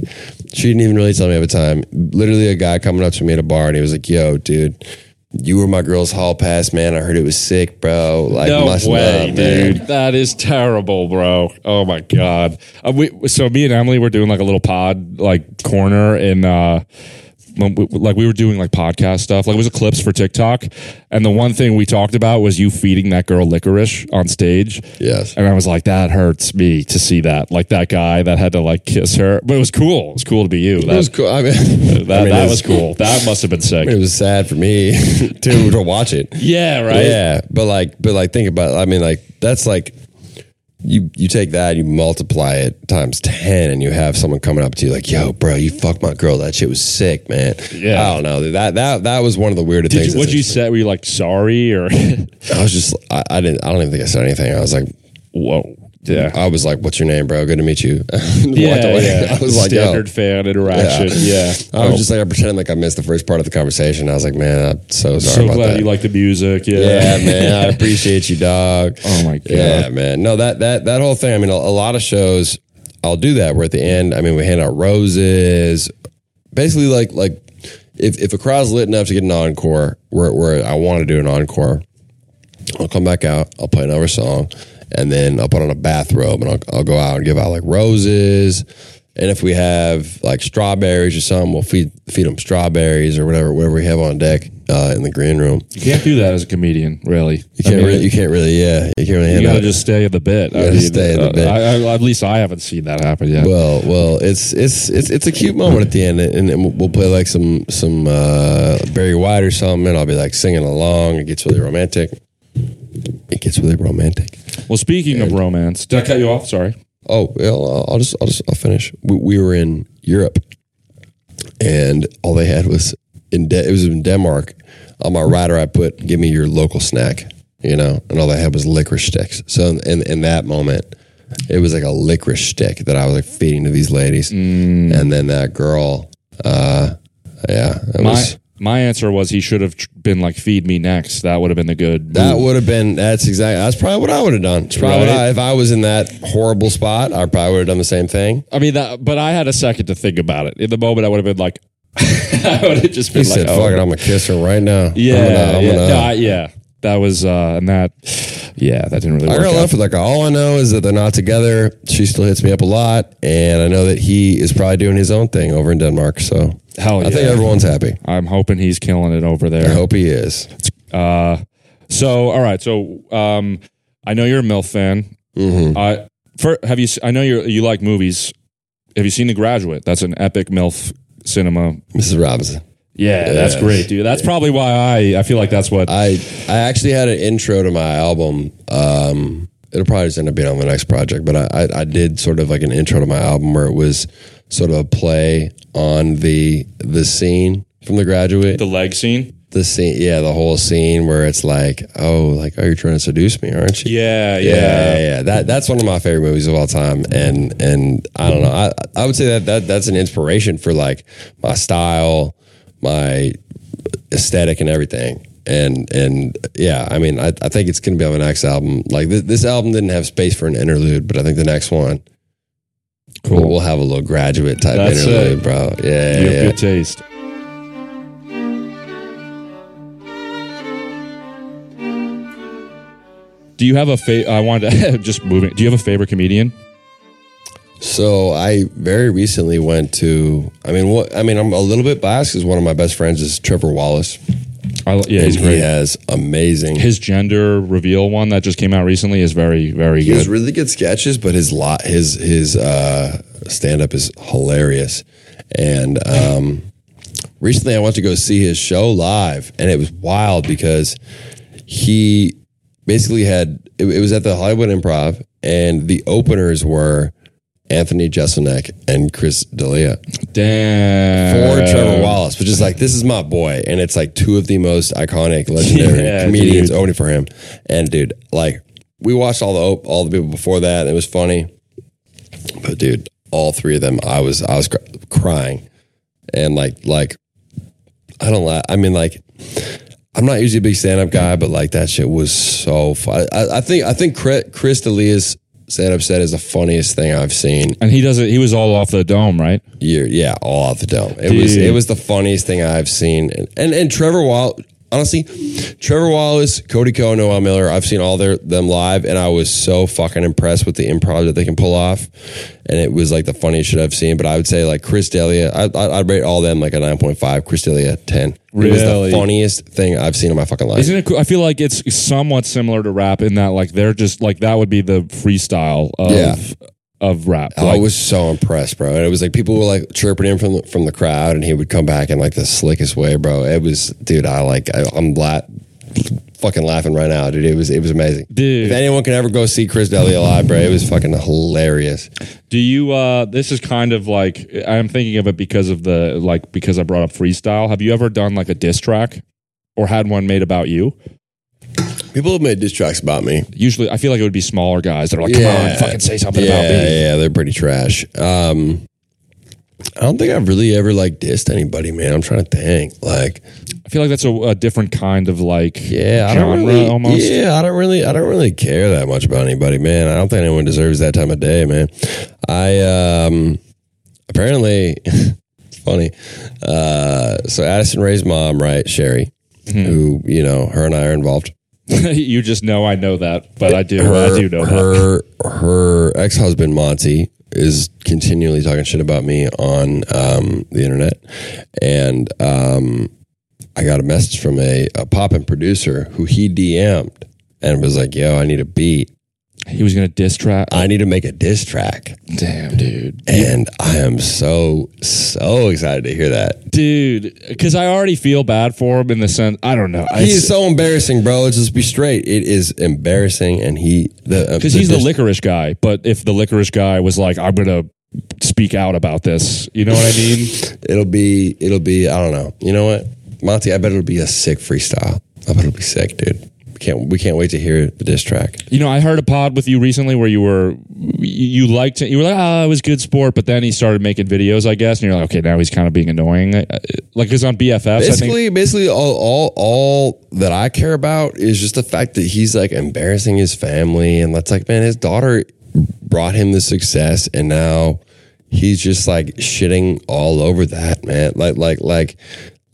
Speaker 1: she didn't even really tell me at the time. Literally a guy coming up to me at a bar and he was like, Yo, dude, you were my girl's hall pass, man. I heard it was sick, bro. Like
Speaker 2: no way,
Speaker 1: man."
Speaker 2: dude. That is terrible, bro. Oh my god. Uh, we, so me and Emily were doing like a little pod like corner in uh when we- like we were doing like podcast stuff. Like it was a clips for TikTok, and the one thing we talked about was you feeding that girl licorice on stage.
Speaker 1: Yes.
Speaker 2: And I was like, that hurts me to see that. Like that guy that had to like kiss her, but it was cool. It was cool to be you.
Speaker 1: It was cool. I mean,
Speaker 2: that,
Speaker 1: I mean,
Speaker 2: that was cool. That must have been sick.
Speaker 1: It was sad for me to to watch it.
Speaker 2: Yeah, right.
Speaker 1: Yeah, but like, but like, think about. I mean, like, that's like, you you take that, you multiply it times ten, and you have someone coming up to you like, "Yo, bro, you fucked my girl. That shit was sick, man."
Speaker 2: Yeah.
Speaker 1: I don't know. That that that was one of the weirdest
Speaker 2: Did
Speaker 1: things.
Speaker 2: you, what'd you say? Were you like sorry or
Speaker 1: I was just, I, I didn't, I don't even think I said anything. I was like,
Speaker 2: whoa? Yeah.
Speaker 1: I was like, "What's your name, bro? Good to meet you."
Speaker 2: Yeah, yeah.
Speaker 1: I was like, "Yo."
Speaker 2: standard fan interaction. Yeah,
Speaker 1: I was oh. just like, I pretended like I missed the first part of the conversation. I was like, man, I'm so sorry
Speaker 2: so glad
Speaker 1: that.
Speaker 2: you like the music. Yeah,
Speaker 1: yeah, man, I appreciate you, dog.
Speaker 2: Oh my god.
Speaker 1: Yeah, man. No, that that that whole thing. I mean, a, a lot of shows, I'll do that. Where at the end, I mean, we hand out roses. Basically, like like if if a crowd's lit enough to get an encore, where where I want to do an encore, I'll come back out. I'll play another song, and then I'll put on a bathrobe and I'll I'll go out and give out like roses. And if we have like strawberries or something, we'll feed feed them strawberries or whatever whatever we have on deck uh, in the green room.
Speaker 2: You can't do that as a comedian, really.
Speaker 1: You can't really, you can't really, yeah, you can't really.
Speaker 2: You gotta
Speaker 1: out-
Speaker 2: just stay in the bit.
Speaker 1: gotta stay in the
Speaker 2: uh,
Speaker 1: bit.
Speaker 2: I, I, at least I haven't seen that happen yet.
Speaker 1: Well, well, it's it's it's it's a cute moment at the end, and, and we'll play like some some uh, Barry White or something, and I'll be like singing along. It gets really romantic. It gets really romantic.
Speaker 2: Well, speaking of romance, did I cut you off? Sorry.
Speaker 1: Oh, well, I'll- I'll just I'll just I'll finish. We, we were in Europe, and all they had was in De- it was in Denmark. On my rider, I put "Give me your local snack," you know, and all they had was licorice sticks. So in in that moment, it was like a licorice stick that I was like feeding to these ladies,
Speaker 2: Mm.
Speaker 1: and then that girl, uh, yeah, it
Speaker 2: My
Speaker 1: was.
Speaker 2: My answer was he should have been like, "Feed me next." That would have been the good.
Speaker 1: That would have been. That's exactly. That's probably what I would have done. It's probably what
Speaker 2: Right.
Speaker 1: I, if I was in that horrible spot, I probably would have done the same thing.
Speaker 2: I mean that, but I had a second to think about it. In the moment, I would have been like, I would have just
Speaker 1: He
Speaker 2: been like,
Speaker 1: said,
Speaker 2: oh,
Speaker 1: "Fuck it, I'm gonna kiss her right now."
Speaker 2: Yeah,
Speaker 1: I'm gonna, I'm
Speaker 2: yeah,
Speaker 1: gonna-
Speaker 2: No, yeah. That was uh, and that, yeah, that didn't really
Speaker 1: I
Speaker 2: work.
Speaker 1: got left with like all I know is that they're not together. She still hits me up a lot, and I know that he is probably doing his own thing over in Denmark. So
Speaker 2: Hell yeah.
Speaker 1: I think everyone's happy.
Speaker 2: I'm hoping he's killing it over there.
Speaker 1: I hope he is.
Speaker 2: Uh, so all right, so um, I know you're a MILF fan.
Speaker 1: hmm
Speaker 2: I for have you? I know you you like movies. Have you seen The Graduate? That's an epic MILF cinema.
Speaker 1: Mrs. Robinson.
Speaker 2: Yeah, that's great, dude. That's probably why I I feel like that's what.
Speaker 1: I I actually had an intro to my album. Um, it'll probably just end up being on the next project, but I, I I did sort of like an intro to my album where it was sort of a play on the the scene from The Graduate.
Speaker 2: the leg scene.
Speaker 1: the scene, yeah, the whole scene where it's like, oh, like, oh, you're trying to seduce me, aren't you?
Speaker 2: Yeah,
Speaker 1: Yeah,
Speaker 2: yeah.
Speaker 1: yeah, yeah. That that's one of my favorite movies of all time, and and I don't know. I I would say that that that's an inspiration for like my style, my aesthetic, and everything. and and yeah, I mean, I, I think it's going to be on the next album. Like th- this album didn't have space for an interlude, but I think the next one,
Speaker 2: Cool.
Speaker 1: we'll, we'll have a little graduate type
Speaker 2: That's
Speaker 1: interlude,
Speaker 2: it.
Speaker 1: bro. Yeah,
Speaker 2: you have
Speaker 1: yeah.
Speaker 2: good taste. Do you have a fa- I wanted to just moving. Do you have a favorite comedian?
Speaker 1: So I very recently went to. I mean, what? I mean, I'm a little bit biased because one of my best friends is Trevor Wallace.
Speaker 2: I, yeah, he's
Speaker 1: and he has amazing.
Speaker 2: His gender reveal one that just came out recently is very, very good.
Speaker 1: He has really good sketches, but his lot, his his uh, stand up is hilarious. And um, recently, I went to go see his show live, and it was wild because he basically had it, it was at the Hollywood Improv, and the openers were Anthony Jeselnik and Chris D'Elia
Speaker 2: Damn.
Speaker 1: for Trevor Wallace, which is like this is my boy, and it's like two of the most iconic, legendary
Speaker 2: Yeah,
Speaker 1: comedians
Speaker 2: dude.
Speaker 1: opening for him. And dude, like we watched all the all the people before that, and it was funny. But dude, all three of them, I was I was cr- crying, and like like I don't la I mean like. I'm not usually a big stand up guy, but like that shit was so fun. I, I think I think Chris, Chris D'Elia's stand up set is the funniest thing I've seen
Speaker 2: And he does it. He was all off the dome, right?
Speaker 1: year. Yeah, all off the dome. It was it was the funniest thing I've seen. And and, and Trevor Wall, honestly, Trevor Wallace, Cody Ko, Noel Miller. I've seen all their them live, and I was so fucking impressed with the improv that they can pull off. And it was like the funniest shit I've seen. But I would say like Chris D'Elia, I, I, I'd rate all them like a nine point five. Chris D'Elia ten. It was
Speaker 2: Really?
Speaker 1: the funniest thing I've seen in my fucking life.
Speaker 2: Isn't it cool? I feel like it's somewhat similar to rap in that, like, they're just like that would be the freestyle of,
Speaker 1: Yeah.
Speaker 2: Of rap.
Speaker 1: Oh,
Speaker 2: Like,
Speaker 1: I was so impressed, bro. And it was like people were like chirping him from the, from the crowd, and he would come back in like the slickest way, bro. It was, dude. I like, I, I'm la- fucking laughing right now, dude. It was, it was amazing,
Speaker 2: Dude.
Speaker 1: If anyone can ever go see Chris D'Elia live, bro, it was fucking hilarious.
Speaker 2: Do you? uh This is kind of like I'm thinking of it because of the like because I brought up freestyle. Have you ever done like a diss track or had one made about you?
Speaker 1: People have made diss tracks about me.
Speaker 2: Usually, I feel like it would be smaller guys that are like, "Come on, fucking say something
Speaker 1: yeah,
Speaker 2: about me."
Speaker 1: Yeah, they're pretty trash. Um, I don't think I've really ever like dissed anybody, man. I'm trying to think. Like,
Speaker 2: I feel like that's a, a different kind of like
Speaker 1: Yeah, I
Speaker 2: genre
Speaker 1: don't really.
Speaker 2: almost.
Speaker 1: Yeah, I don't really. I don't really care that much about anybody, man. I don't think anyone deserves that time of day, man. I um apparently it's funny. Uh, so Addison Rae's mom, right, Sheri,
Speaker 2: Mm-hmm.
Speaker 1: who you know, her and I are involved.
Speaker 2: you just know I know that, but I do. I do know that.
Speaker 1: her her ex husband Monty is continually talking shit about me on um, the internet, and um, I got a message from a, a poppin' producer who he DM'd and was like, "Yo, I need a beat.
Speaker 2: He was gonna diss track.
Speaker 1: I need to make a diss track."
Speaker 2: Damn, dude,
Speaker 1: And I am so so excited to hear that.
Speaker 2: dude, because I already feel bad for him in the sense. I don't know.
Speaker 1: He is so embarrassing, bro. Let's just be straight. It is embarrassing, and he the uh,
Speaker 2: because he's the licorice guy. But if the licorice guy was like, "I'm gonna speak out about this," you know what I mean?
Speaker 1: It'll be, it'll be, I don't know. You know what, Monty? I bet it'll be a sick freestyle. I bet it'll be sick, dude. Can't, we can't wait to hear the diss track.
Speaker 2: You know, I heard a pod with you recently where you were you, liked it. You were like, "Ah, it was good sport," but then he started making videos, I guess, and you're like, "Okay, now he's kind of being annoying." Uh, Like it's on BFFs. I think.
Speaker 1: Basically, basically, all, all, all that I care about is just the fact that he's like embarrassing his family, and that's like, man, his daughter brought him the success, and now he's just like shitting all over that, man. Like, like, like,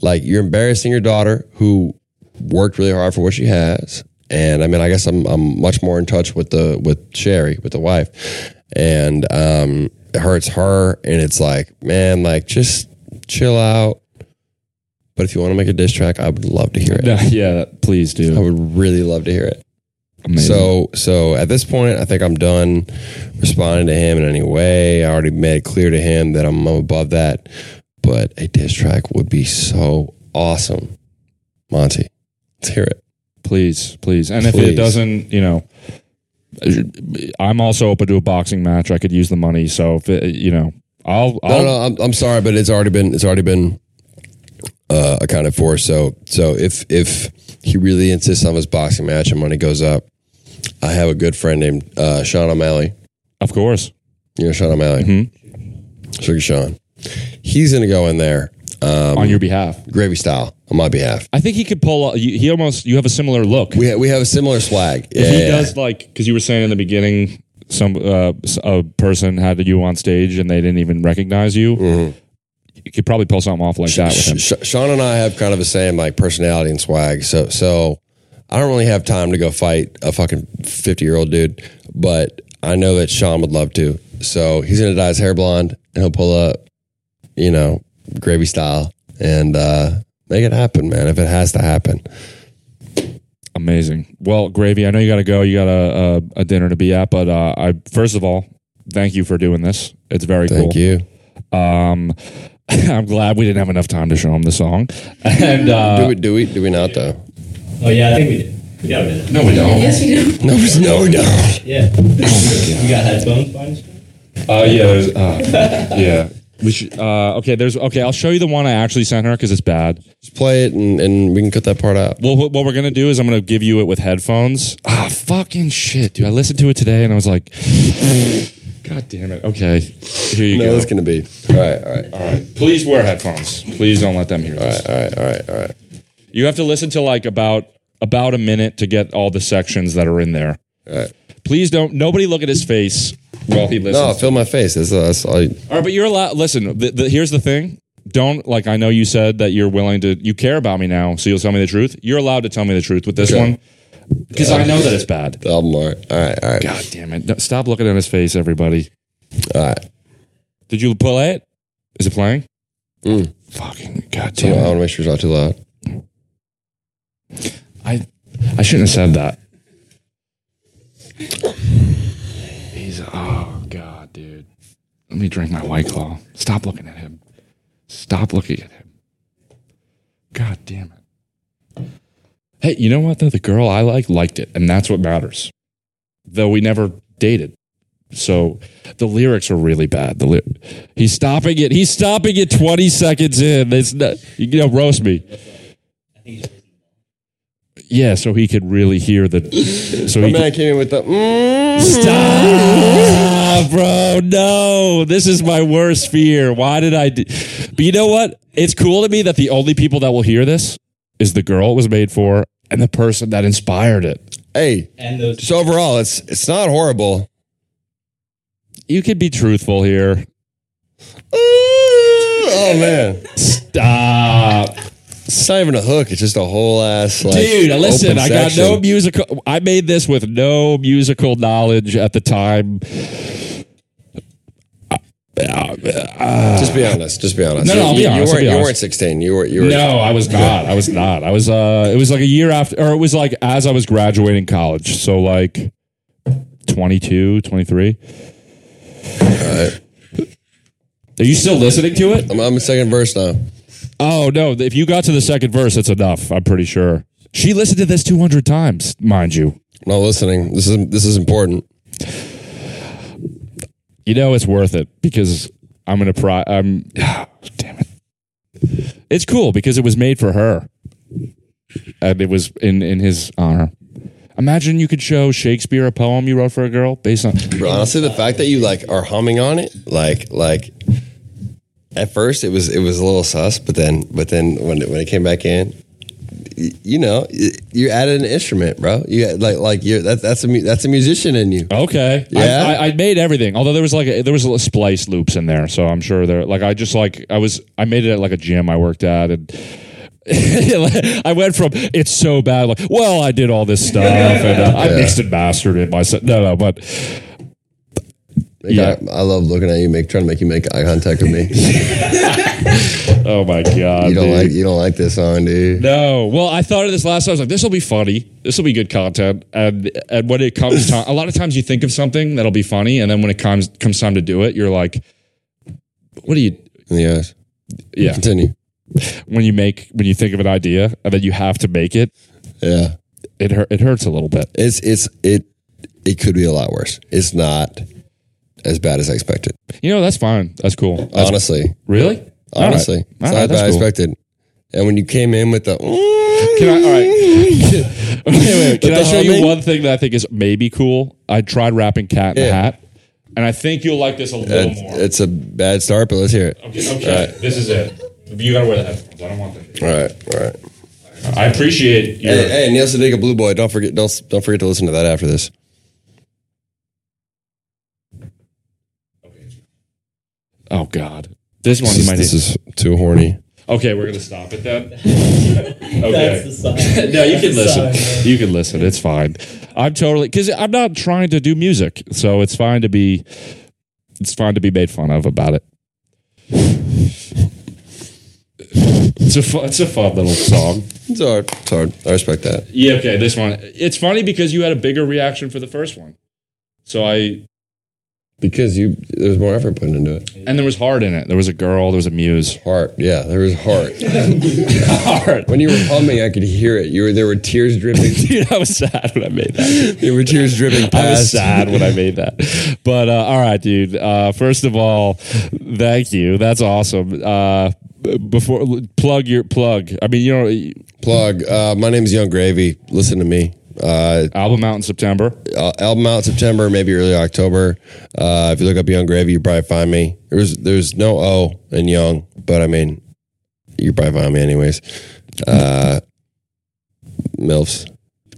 Speaker 1: like you're embarrassing your daughter who worked really hard for what she has. And I mean, I guess I'm I'm much more in touch with the with Sheri, with the wife, and um, it hurts her, and it's like, man, like just chill out. But if you want to make a diss track, I would love to hear it.
Speaker 2: Yeah, please do.
Speaker 1: I would really love to hear it.
Speaker 2: Amazing.
Speaker 1: So, so at this point, I think I'm done responding to him in any way. I already made it clear to him that I'm above that. But a diss track would be so awesome, Monty. Let's hear it.
Speaker 2: please, please, and if
Speaker 1: Please.
Speaker 2: it doesn't, you know, I'm also open to a boxing match. I could use the money, so if it, you know, I'll, I'll
Speaker 1: No, no, I'm, I'm sorry, but it's already been it's already been uh, accounted for. So, so if if he really insists on his boxing match and money goes up, I have a good friend named uh, Sean O'Malley.
Speaker 2: of course.
Speaker 1: You know Sean O'Malley,
Speaker 2: Mhm.
Speaker 1: Sugar Sean. He's going to go in there
Speaker 2: on your behalf.
Speaker 1: Gravy style on my behalf.
Speaker 2: I think he could pull. He almost. You have a similar look.
Speaker 1: We ha- we have a similar swag. Yeah,
Speaker 2: if he
Speaker 1: yeah,
Speaker 2: does like because you were saying in the beginning, some uh, a person had you on stage and they didn't even recognize you. You could probably pull something off like that with him.
Speaker 1: Sean and I have kind of the same like personality and swag. So so I don't really have time to go fight a fucking fifty year old dude, but I know that Sean would love to. So he's gonna dye his hair blonde and he'll pull up, you know, gravy style and uh, make it happen, man. If it has to happen.
Speaker 2: Amazing. Well, gravy. I know you got to go. You got a, a, a dinner to be at, but uh, I first of all, thank you for doing this. It's very
Speaker 1: Thank
Speaker 2: cool.
Speaker 1: Thank you.
Speaker 2: Um, I'm glad we didn't have enough time to show him the song. And uh,
Speaker 1: do we do we do we not though?
Speaker 3: Oh yeah, I think we did. Yeah, we did.
Speaker 2: no, we don't.
Speaker 4: Yes, we do.
Speaker 1: No, no, we don't.
Speaker 3: Yeah. you got headphones by any?
Speaker 2: Uh, yeah, there's, uh, yeah. We should. Uh, okay, there's. Okay, I'll show you the one I actually sent her because it's bad.
Speaker 1: Just play it and, and we can cut that part out.
Speaker 2: Well, what what we're gonna do is I'm gonna give you it with headphones. Ah, fucking shit, dude! I listened to it today and I was like, God damn it. Okay, here you
Speaker 1: No,
Speaker 2: go.
Speaker 1: it's gonna be. All right, all right,
Speaker 2: All right, please wear headphones. Please don't let them hear this.
Speaker 1: all right, all right, all right.
Speaker 2: You have to listen to like about about a minute to get all the sections that are in there.
Speaker 1: All right.
Speaker 2: Please don't. Nobody look at his face while he listens.
Speaker 1: No, fill my face. That's, that's all. I,
Speaker 2: All right, but you're allowed. Listen, the, the, here's the thing. Don't like. I know you said that you're willing to. You care about me now, so you'll tell me the truth. You're allowed to tell me the truth with this
Speaker 1: Okay.
Speaker 2: one because I know that it's bad.
Speaker 1: album art. All right, all right,
Speaker 2: God damn it! No, Stop looking at his face, everybody.
Speaker 1: all right.
Speaker 2: Did you play it? Is it playing?
Speaker 1: Mm.
Speaker 2: Fucking
Speaker 1: So I want to make sure it's not too loud.
Speaker 2: I I shouldn't have said that. Oh god, dude. Let me drink my white claw. Stop looking at him. Stop looking at him. God damn it. Hey, you know what though? The girl I like liked it, and that's what matters. Though we never dated. So the lyrics are really bad. The li- he's stopping it. He's stopping it 20 seconds in. It's not, you know, roast me. Yeah, so he could really hear the. So
Speaker 1: My
Speaker 2: he
Speaker 1: man came in with the. Mm,
Speaker 2: Stop, bro. No, this is my worst fear. Why did I do? But you know what? It's cool to me that the only people that will hear this is the girl it was made for and the person that inspired it.
Speaker 1: hey,
Speaker 3: And those.
Speaker 1: just overall, it's it's not horrible.
Speaker 2: You could be truthful here.
Speaker 1: Oh man,
Speaker 2: Stop.
Speaker 1: It's not even a hook. It's just a whole ass like.
Speaker 2: Dude, listen, I got no musical. I made this with no musical knowledge at the time.
Speaker 1: Just be honest. Just be honest.
Speaker 2: No, no, I'll be
Speaker 1: you,
Speaker 2: honest,
Speaker 1: You weren't,
Speaker 2: be
Speaker 1: you weren't sixteen. You were. You were.
Speaker 2: No, I was not. I was not. I was. Uh, it was like a year after, or it was like as I was graduating college. So like 22, 23. Are you still listening to it?
Speaker 1: I'm, I'm in second verse now.
Speaker 2: Oh no! If you got to the second verse, it's enough. I'm pretty sure. She listened to this 200 times, mind you.
Speaker 1: I'm listening. This is this is important.
Speaker 2: You know it's worth it because I'm gonna pri I'm damn it. It's cool because it was made for her. And it was in in his honor. Imagine you could show Shakespeare a poem you wrote for a girl based on
Speaker 1: Bro, honestly, the fact that you like are humming on it, like like at first it was it was a little sus, but then but then when it, when it came back in, you know, you added an instrument, bro. You had, like like you that that's a that's a musician in you.
Speaker 2: Okay.
Speaker 1: Yeah?
Speaker 2: I, I, I made everything. Although there was like a, there was a little splice loops in there, so I'm sure there. Like I just like I was I made it at like a gym I worked at, and I went from it's so bad like well I did all this stuff and uh, I
Speaker 1: Yeah.
Speaker 2: mixed and mastered it myself. No, no, but
Speaker 1: Like,
Speaker 2: Yeah.
Speaker 1: I, I love looking at you, make trying to make you make eye contact with me.
Speaker 2: oh my god,
Speaker 1: You don't
Speaker 2: dude.
Speaker 1: like you don't like this song, dude.
Speaker 2: No, well, I thought of this last. time. I was like, "This will be funny. This will be good content." And and when it comes time, a lot of times you think of something that'll be funny, and then when it comes comes time to do it, you're like, "What do you?"
Speaker 1: Yes.
Speaker 2: Yeah,
Speaker 1: Continue.
Speaker 2: when you make when you think of an idea and then you have to make it,
Speaker 1: Yeah.
Speaker 2: it hurt. It hurts a little bit.
Speaker 1: It's it's it it could be a lot worse. It's not as bad as I expected.
Speaker 2: You know, that's fine. That's cool. That's-
Speaker 1: Honestly.
Speaker 2: really,
Speaker 1: Honestly. It's not as bad as I
Speaker 2: cool.
Speaker 1: expected. And when you came in with the
Speaker 2: Can I? All right. okay, wait, wait. Can I
Speaker 1: the
Speaker 2: show you one thing that I think is maybe cool? I tried rapping "Cat in
Speaker 1: Yeah.
Speaker 2: Hat," and I think you'll like this a little
Speaker 1: it's,
Speaker 2: more.
Speaker 1: it's a bad start, but let's hear it.
Speaker 2: Okay, okay. this is it. You gotta wear the headphones. I don't want that.
Speaker 1: All right, all right.
Speaker 2: I appreciate your.
Speaker 1: Hey, hey, Neil Sedaka, Blue Boy. Don't forget, don't don't forget to listen to that after this.
Speaker 2: Oh God, this one
Speaker 1: This
Speaker 2: you
Speaker 1: is,
Speaker 2: might.
Speaker 1: this is too horny.
Speaker 2: okay, we're gonna stop it then.
Speaker 3: That's
Speaker 2: Okay.
Speaker 3: the sign.
Speaker 2: no, you can
Speaker 3: That's the
Speaker 2: listen.
Speaker 3: sign.
Speaker 2: You can listen. It's fine. I'm totally because I'm not trying to do music, so it's fine to be. It's fine to be made fun of about it. It's a fun, it's a fun little song.
Speaker 1: It's hard. It's hard. I respect that.
Speaker 2: Yeah. Okay. This one. It's funny because you had a bigger reaction for the first one, so I
Speaker 1: Because you, there's more effort put into it.
Speaker 2: and there was heart in it. There was a girl. There was a muse.
Speaker 1: Heart. Yeah, there was heart.
Speaker 2: Heart.
Speaker 1: when you were humming, I could hear it. You were there were tears dripping.
Speaker 2: Dude, I was sad when I made that.
Speaker 1: there were tears dripping past.
Speaker 2: I was sad when I made that. But uh, all right, dude. Uh, first of all, thank you. That's awesome. Uh, before plug your plug. I mean, you know,
Speaker 1: Plug. Uh, my name is Yung Gravy. Listen to me. Uh,
Speaker 2: album out in September.
Speaker 1: uh, album out in September, maybe early October. Uh, if you look up Young Gravy, you probably find me. There's there's no O in Young, but I mean, you probably find me anyways. Uh, Milfs,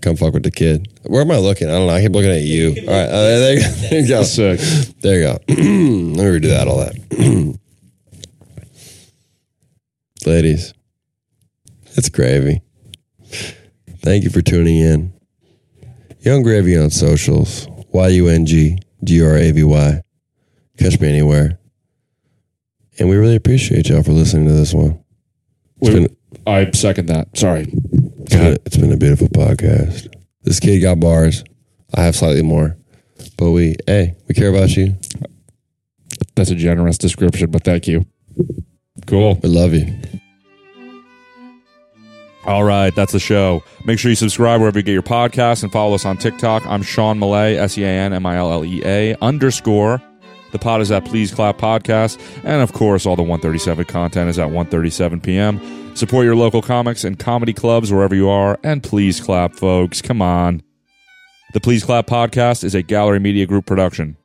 Speaker 1: come fuck with the kid. Where am I looking? I don't know. I keep looking at you. All right, uh, there, you go. there you go.
Speaker 2: Sick.
Speaker 1: There you go. Let me redo that. All that, ladies. It's gravy. Thank you for tuning in. Yung Gravy on socials. Y U N G G R A V Y. Catch me anywhere. And we really appreciate y'all for listening to this one. It's been,
Speaker 2: I second that. Sorry.
Speaker 1: it's been, it's been a beautiful podcast. This kid got bars. I have slightly more. But we, hey, we care about you.
Speaker 2: That's a generous description, but thank you. Cool.
Speaker 1: We love you.
Speaker 2: All right, that's the show. Make sure you subscribe wherever you get your podcasts and follow us on TikTok. I'm Sean Millea, S E A N M I L L E A underscore. The pod is at Please Clap Podcast. And of course, all the One37pm content is at One37pm Support your local comics and comedy clubs wherever you are. And please clap, folks. Come on. The Please Clap Podcast is a Gallery Media Group production.